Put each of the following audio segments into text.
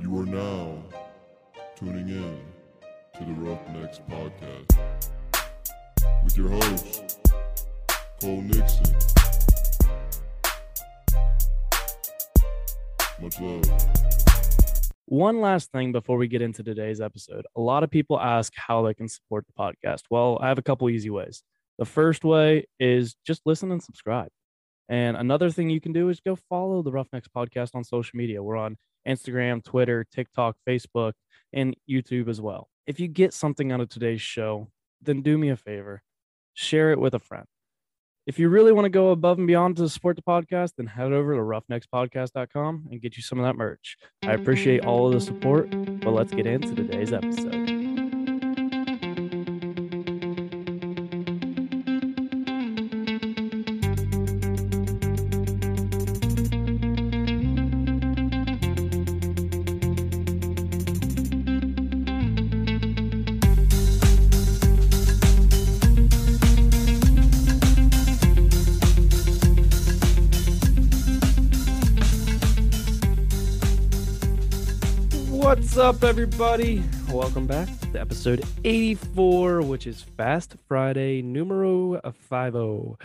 You are now tuning in to the Roughnecks Podcast with your host, Cole Nixon. Much love. One last thing before we get into today's episode. A lot of people ask how they can support the podcast. Well, I have a couple easy ways. The first way is just listen and subscribe. And another thing you can do is go follow the Roughnecks podcast on social media. We're on Instagram, Twitter, TikTok, Facebook, and YouTube as well. If you get something out of today's show, then do me a favor share it with a friend. If you really want to go above and beyond to support the podcast, then head over to roughneckspodcast.com and get you some of that merch. I appreciate all of the support, but let's get into today's episode. What's up, everybody? Welcome back to episode 84, which is Fast Friday numero 50.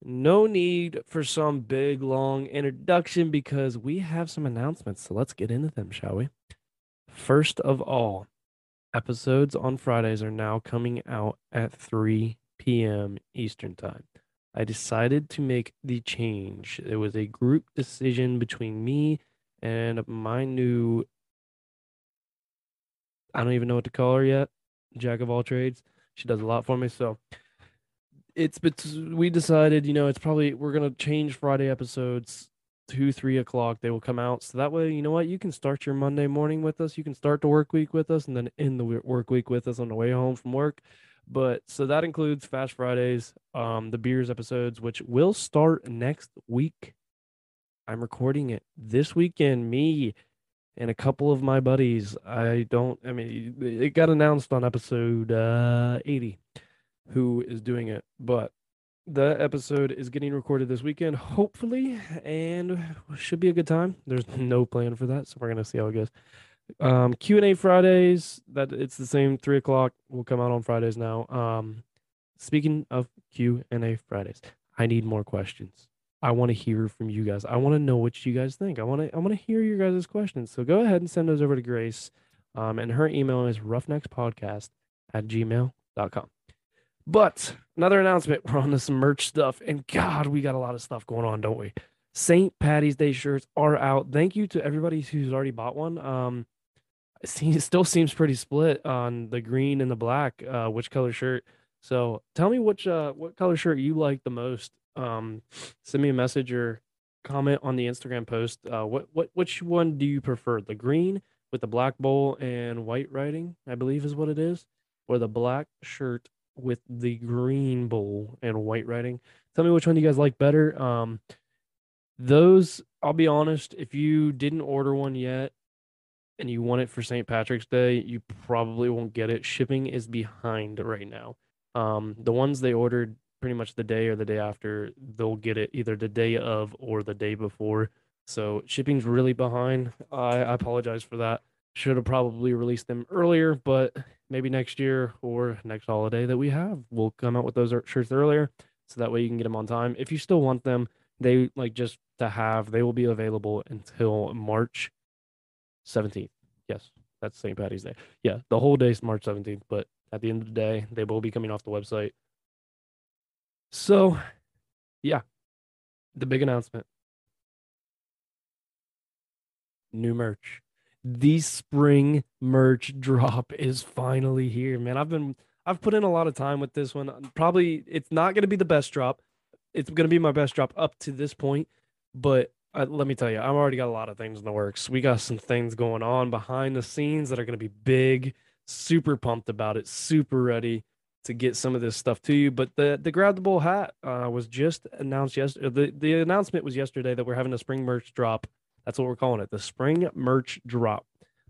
No need for some big long introduction because we have some announcements. So let's get into them, shall we? First of all, episodes on Fridays are now coming out at 3 p.m. Eastern Time. I decided to make the change. It was a group decision between me and my new I don't even know what to call her yet. Jack of all trades. She does a lot for me. So it's but we decided, you know, it's probably we're gonna change Friday episodes two, three o'clock. They will come out. So that way, you know what, you can start your Monday morning with us. You can start the work week with us, and then end the work week with us on the way home from work. But so that includes Fast Fridays, um, the beers episodes, which will start next week. I'm recording it this weekend. Me and a couple of my buddies. I don't, I mean, it got announced on episode uh, 80 who is doing it, but the episode is getting recorded this weekend, hopefully, and should be a good time. There's no plan for that, so we're gonna see how it goes. Um, Q and A Fridays. That it's the same three o'clock. Will come out on Fridays now. Um, speaking of Q and A Fridays, I need more questions. I want to hear from you guys. I want to know what you guys think. I want to I want to hear your guys' questions. So go ahead and send those over to Grace. Um, and her email is roughneckspodcast at gmail.com. But another announcement. We're on this merch stuff. And God, we got a lot of stuff going on, don't we? St. Patty's Day shirts are out. Thank you to everybody who's already bought one. Um, it still seems pretty split on the green and the black, uh, which color shirt. So tell me which uh what color shirt you like the most um, send me a message or comment on the Instagram post. Uh, what what which one do you prefer? The green with the black bowl and white writing, I believe is what it is, or the black shirt with the green bowl and white writing. Tell me which one you guys like better. Um, those, I'll be honest, if you didn't order one yet and you want it for St. Patrick's Day, you probably won't get it. Shipping is behind right now. Um, the ones they ordered pretty much the day or the day after they'll get it either the day of or the day before. So shipping's really behind. I, I apologize for that. Should have probably released them earlier but maybe next year or next holiday that we have we'll come out with those er, shirts earlier so that way you can get them on time. If you still want them they like just to have they will be available until march 17th yes that's st patty's day. Yeah the whole day is march 17th but at the end of the day they will be coming off the website so, yeah, the big announcement new merch. The spring merch drop is finally here, man. I've been I've put in a lot of time with this one. Probably it's not going to be the best drop. It's going to be my best drop up to this point, but uh, let me tell you, I've already got a lot of things in the works. We got some things going on behind the scenes that are going to be big. Super pumped about it. Super ready to get some of this stuff to you. But the the grab the bull hat uh, was just announced yesterday. The the announcement was yesterday that we're having a spring merch drop. That's what we're calling it, the spring merch drop.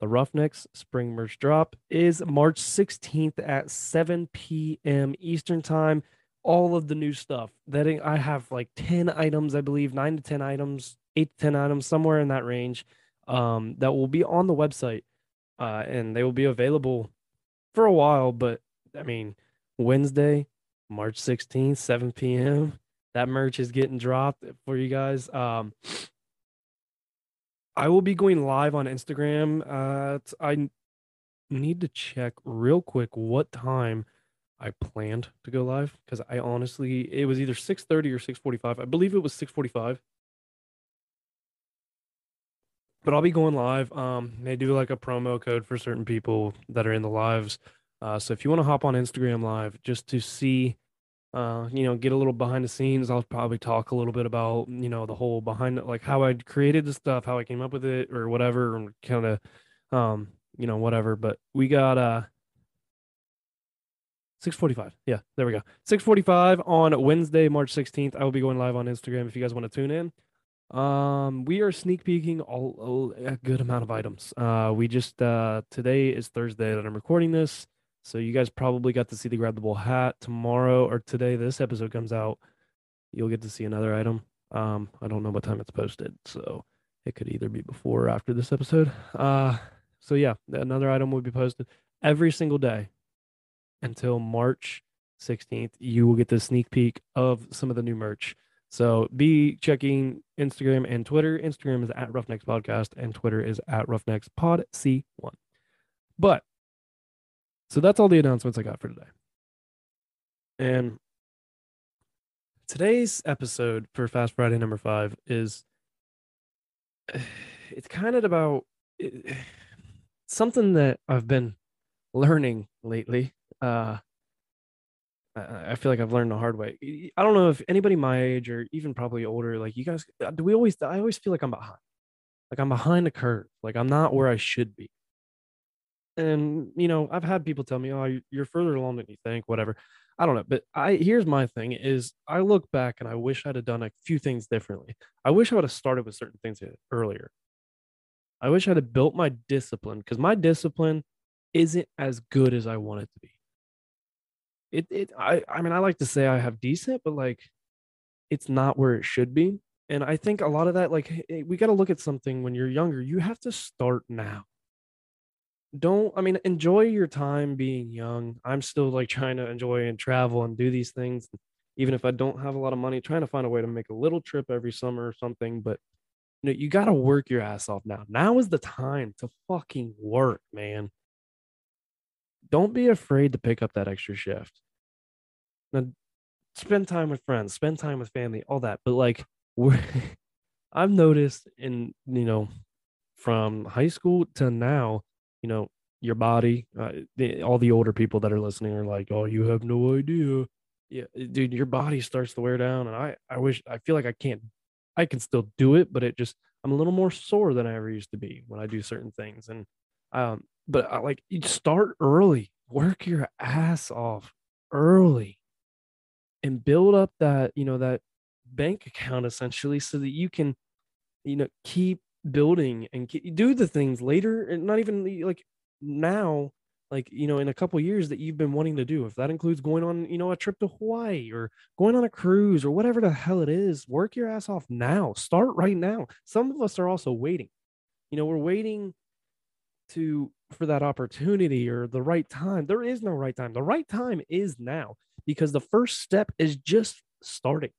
The Roughnecks spring merch drop is March 16th at 7 p.m. Eastern time. All of the new stuff that I have like 10 items, I believe, nine to 10 items, eight to 10 items, somewhere in that range um, that will be on the website, uh, and they will be available for a while. But I mean, Wednesday, March 16th, 7 p.m. That merch is getting dropped for you guys. Um, I will be going live on Instagram. Uh, I need to check real quick what time I planned to go live because I honestly it was either 6:30 or 6:45. I believe it was 6:45. But I'll be going live. Um, they do like a promo code for certain people that are in the lives. Uh, so if you want to hop on Instagram live just to see uh, you know, get a little behind the scenes. I'll probably talk a little bit about, you know, the whole behind like how I created the stuff, how I came up with it or whatever, and kind of um, you know, whatever. But we got uh 645. Yeah, there we go. 645 on Wednesday, March 16th. I will be going live on Instagram if you guys want to tune in. Um, we are sneak peeking all, all a good amount of items. Uh, we just uh today is Thursday that I'm recording this. So you guys probably got to see the grab the bull hat tomorrow or today. This episode comes out. You'll get to see another item. Um, I don't know what time it's posted, so it could either be before or after this episode. Uh, so yeah, another item will be posted every single day until March 16th. You will get the sneak peek of some of the new merch. So be checking Instagram and Twitter. Instagram is at Roughnecks Podcast and Twitter is at Roughnecks Pod C1. But so that's all the announcements I got for today. And today's episode for Fast Friday number five is it's kind of about something that I've been learning lately. Uh, I feel like I've learned the hard way. I don't know if anybody my age or even probably older, like you guys, uh, do we always, I always feel like I'm behind. Like I'm behind the curve. Like I'm not where I should be. And, you know, I've had people tell me, oh, you're further along than you think, whatever. I don't know. But I, here's my thing is I look back and I wish I'd have done a few things differently. I wish I would have started with certain things earlier. I wish I'd have built my discipline because my discipline isn't as good as I want it to be it it I I mean I like to say I have decent, but like it's not where it should be. And I think a lot of that like we got to look at something when you're younger. You have to start now. Don't I mean enjoy your time being young. I'm still like trying to enjoy and travel and do these things even if I don't have a lot of money, trying to find a way to make a little trip every summer or something, but you know, you got to work your ass off now. Now is the time to fucking work, man. Don't be afraid to pick up that extra shift. Now, spend time with friends, spend time with family, all that. But like, I've noticed in you know, from high school to now, you know, your body, uh, the, all the older people that are listening are like, "Oh, you have no idea." Yeah, dude, your body starts to wear down, and I, I wish, I feel like I can't, I can still do it, but it just, I'm a little more sore than I ever used to be when I do certain things, and um, but I, like, you start early, work your ass off early and build up that you know that bank account essentially so that you can you know keep building and do the things later and not even like now like you know in a couple years that you've been wanting to do if that includes going on you know a trip to hawaii or going on a cruise or whatever the hell it is work your ass off now. Start right now. Some of us are also waiting. You know we're waiting to for that opportunity or the right time. There is no right time. The right time is now because the first step is just starting.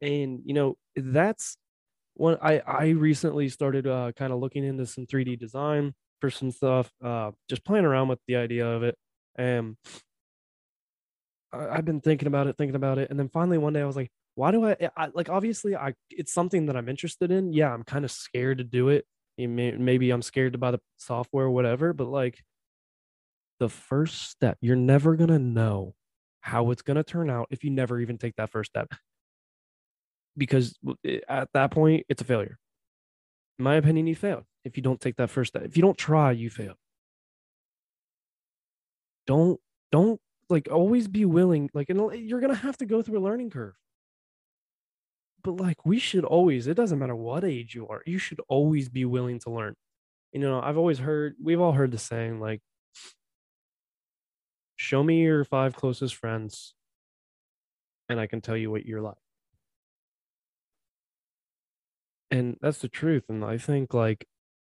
And you know, that's when I I recently started uh, kind of looking into some 3D design for some stuff, uh, just playing around with the idea of it. And I, have been thinking about it, thinking about it, and then finally one day I was like, why do I, I like? Obviously, I it's something that I'm interested in. Yeah, I'm kind of scared to do it. Maybe I'm scared to buy the software, whatever. But like, the first step. You're never to know how it's going to turn out if you never even take that first step. Because eh, at that point, it's a failure. In my opinion, you failed if you don't take that first step. If you don't try, you fail. Don't, don't like always be willing. Like, you're going to have to go through a learning curve. But like, we should always, it doesn't matter what age you are, you should always be willing to learn. You know, I've always heard, we've all heard the saying, like, show me your five closest friends and I can tell you what you're like. And that's the truth. And I think like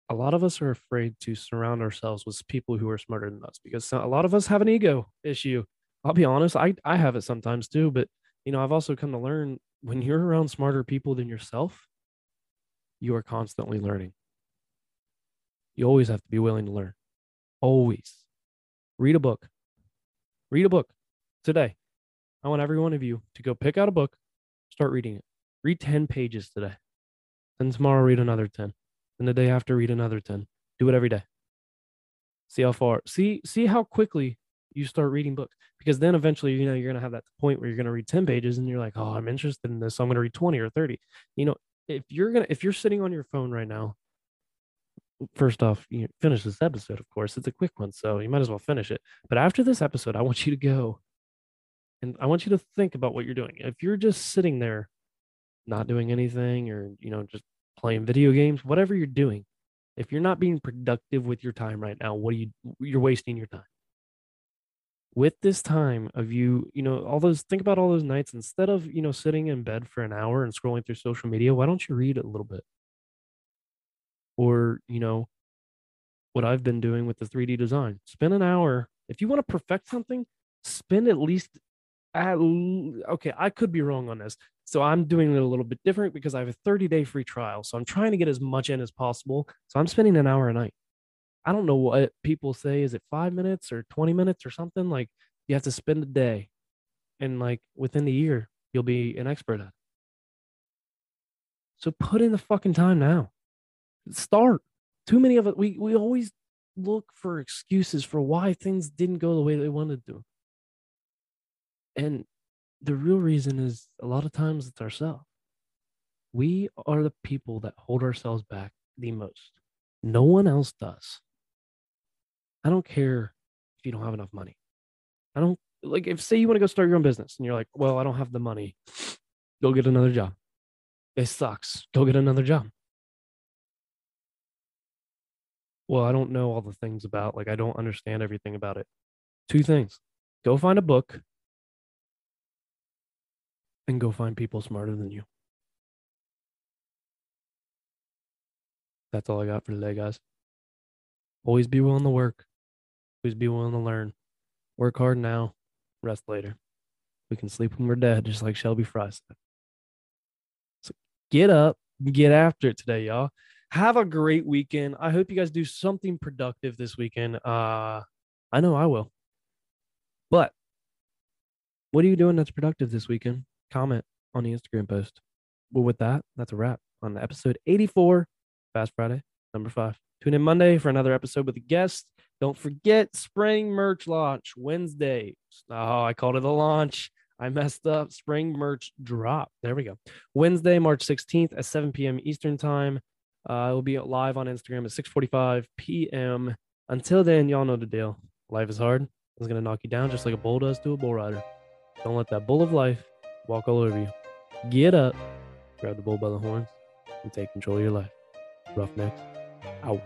a lot of us are afraid to surround ourselves with people who are smarter than us because a lot of us have an ego issue. I'll be honest, I, I have it sometimes too, but you know, I've also come to learn when you're around smarter people than yourself, you are constantly learning. You always have to be willing to learn. Always. Read a book. Read a book today. I want every one of you to go pick out a book, start reading it. Read 10 pages today. Then tomorrow, read another 10. Then the day after, read another 10. Do it every day. See how far, see, see how quickly you start reading books because then eventually, you know, you're going to have that point where you're going to read 10 pages and you're like, oh, I'm interested in this. So I'm going to read 20 or 30. You know, if you're going to, if you're sitting on your phone right now, first off, you finish this episode, of course. It's a quick one, so you might as well finish it. But after this episode, I want you to go and I want you to think about what you're doing. If you're just sitting there not doing anything or, you know, just playing video games, whatever you're doing, if you're not being productive with your time right now, what are you you're wasting your time. With this time of you, you know, all those think about all those nights instead of, you know, sitting in bed for an hour and scrolling through social media, why don't you read a little bit? Or, you know, what I've been doing with the 3D design. Spend an hour. If you want to perfect something, spend at least at, okay, I could be wrong on this. So I'm doing it a little bit different because I have a 30 day free trial. So I'm trying to get as much in as possible. So I'm spending an hour a night. I don't know what people say. Is it five minutes or 20 minutes or something? Like you have to spend a day. And like within the year, you'll be an expert at it. So put in the fucking time now. Start. Too many of us, We we always look for excuses for why things didn't go the way they wanted to. And the real reason is a lot of times it's ourselves. We are the people that hold ourselves back the most. No one else does. I don't care if you don't have enough money. I don't like if say you want to go start your own business and you're like, well, I don't have the money. Go get another job. It sucks. Go get another job. Well, I don't know all the things about like I don't understand everything about it. Two things. Go find a book and go find people smarter than you. That's all I got for today, guys. Always be willing to work. Always be willing to learn. Work hard now, rest later. We can sleep when we're dead, just like Shelby Fry said. So get up, get after it today, y'all. Have a great weekend. I hope you guys do something productive this weekend. Uh, I know I will. But what are you doing that's productive this weekend? Comment on the Instagram post. Well, with that, that's a wrap on episode 84, Fast Friday, number five. Tune in Monday for another episode with a guest. Don't forget spring merch launch Wednesday. Oh, I called it a launch. I messed up. Spring merch drop. There we go. Wednesday, March 16th at 7 p.m. Eastern Time. Uh, I will be live on Instagram at 6:45 p.m. Until then, y'all know the deal. Life is hard. It's gonna knock you down just like a bull does to a bull rider. Don't let that bull of life walk all over you. Get up, grab the bull by the horns, and take control of your life. Roughnecks, out.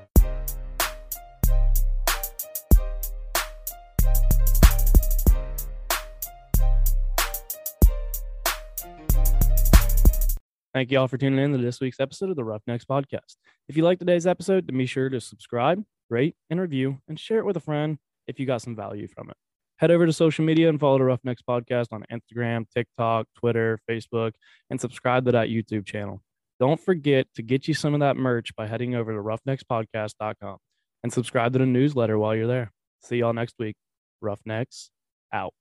Thank you all for tuning in to this week's episode of the Roughnecks Podcast. If you like today's episode, then be sure to subscribe, rate, and review, and share it with a friend if you got some value from it head over to social media and follow the Roughnecks Podcast on Instagram, TikTok, Twitter, Facebook, and subscribe to that YouTube channel. Don't forget to get you some of that merch by heading over to roughneckspodcast.com and subscribe to the newsletter while you're there. See y'all next week. Roughnecks out.